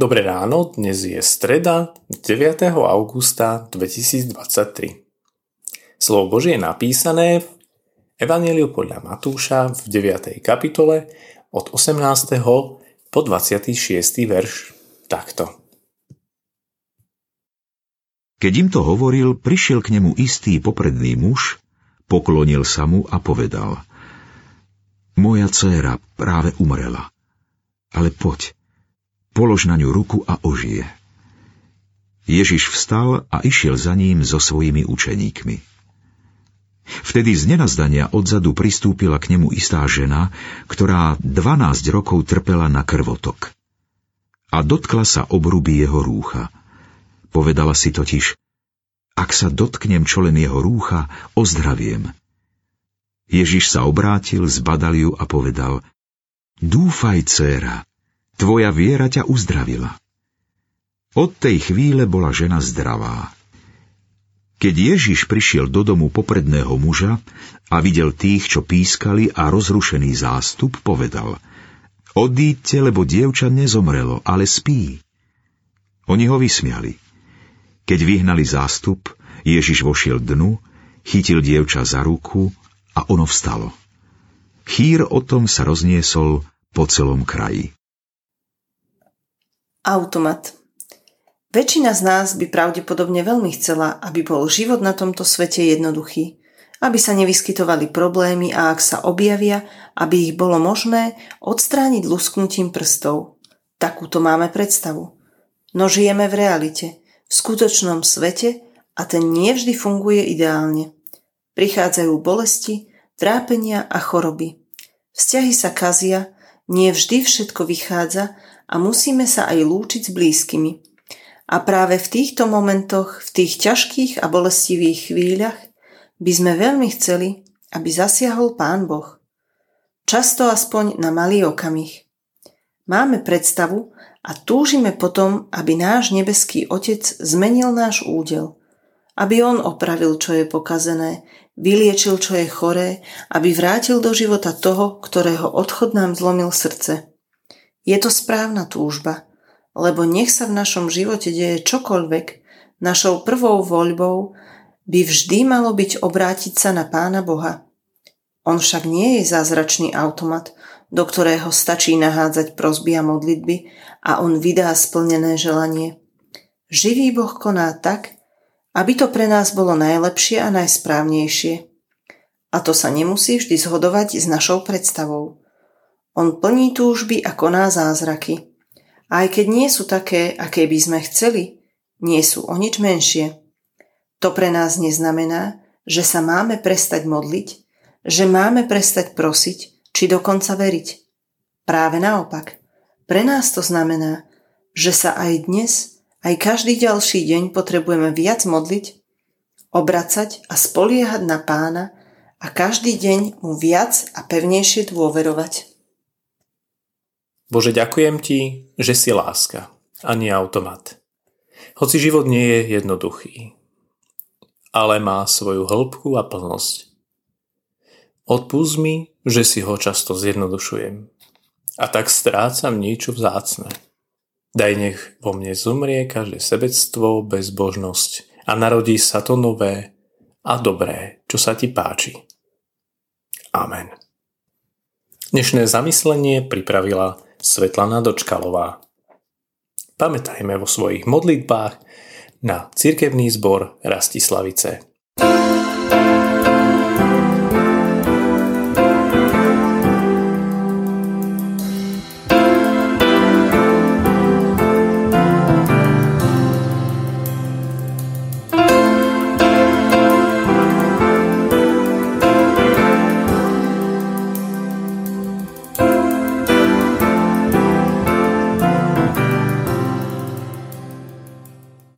Dobré ráno, dnes je streda 9. augusta 2023. Slovo Božie je napísané v Evangeliu podľa Matúša v 9. kapitole od 18. po 26. verš takto. Keď im to hovoril, prišiel k nemu istý popredný muž, poklonil sa mu a povedal Moja dcéra práve umrela, ale poď, polož na ňu ruku a ožije. Ježiš vstal a išiel za ním so svojimi učeníkmi. Vtedy z nenazdania odzadu pristúpila k nemu istá žena, ktorá 12 rokov trpela na krvotok. A dotkla sa obruby jeho rúcha. Povedala si totiž, ak sa dotknem čo len jeho rúcha, ozdraviem. Ježiš sa obrátil, zbadal ju a povedal, Dúfaj, dcéra, Tvoja viera ťa uzdravila. Od tej chvíle bola žena zdravá. Keď Ježiš prišiel do domu popredného muža a videl tých, čo pískali a rozrušený zástup, povedal Odíďte, lebo dievča nezomrelo, ale spí. Oni ho vysmiali. Keď vyhnali zástup, Ježiš vošiel dnu, chytil dievča za ruku a ono vstalo. Chýr o tom sa rozniesol po celom kraji. Automat. Väčšina z nás by pravdepodobne veľmi chcela, aby bol život na tomto svete jednoduchý, aby sa nevyskytovali problémy a ak sa objavia, aby ich bolo možné odstrániť lusknutím prstov. Takúto máme predstavu. No žijeme v realite, v skutočnom svete a ten nevždy funguje ideálne. Prichádzajú bolesti, trápenia a choroby. Vzťahy sa kazia, nie vždy všetko vychádza a musíme sa aj lúčiť s blízkymi. A práve v týchto momentoch, v tých ťažkých a bolestivých chvíľach by sme veľmi chceli, aby zasiahol Pán Boh. Často aspoň na malý okamih. Máme predstavu a túžime potom, aby náš nebeský Otec zmenil náš údel. Aby On opravil, čo je pokazené, vyliečil, čo je choré, aby vrátil do života toho, ktorého odchod nám zlomil srdce. Je to správna túžba, lebo nech sa v našom živote deje čokoľvek, našou prvou voľbou by vždy malo byť obrátiť sa na Pána Boha. On však nie je zázračný automat, do ktorého stačí nahádzať prosby a modlitby a on vydá splnené želanie. Živý Boh koná tak, aby to pre nás bolo najlepšie a najsprávnejšie. A to sa nemusí vždy zhodovať s našou predstavou. On plní túžby a koná zázraky. Aj keď nie sú také, aké by sme chceli, nie sú o nič menšie. To pre nás neznamená, že sa máme prestať modliť, že máme prestať prosiť, či dokonca veriť. Práve naopak. Pre nás to znamená, že sa aj dnes, aj každý ďalší deň potrebujeme viac modliť, obracať a spoliehať na pána a každý deň mu viac a pevnejšie dôverovať. Bože, ďakujem Ti, že si láska a nie automat. Hoci život nie je jednoduchý, ale má svoju hĺbku a plnosť. Odpúsť mi, že si ho často zjednodušujem a tak strácam niečo vzácne. Daj nech vo mne zomrie každé sebectvo, bezbožnosť a narodí sa to nové a dobré, čo sa ti páči. Amen. Dnešné zamyslenie pripravila Svetlana Dočkalová. Pamätajme vo svojich modlitbách na cirkevný zbor Rastislavice. thank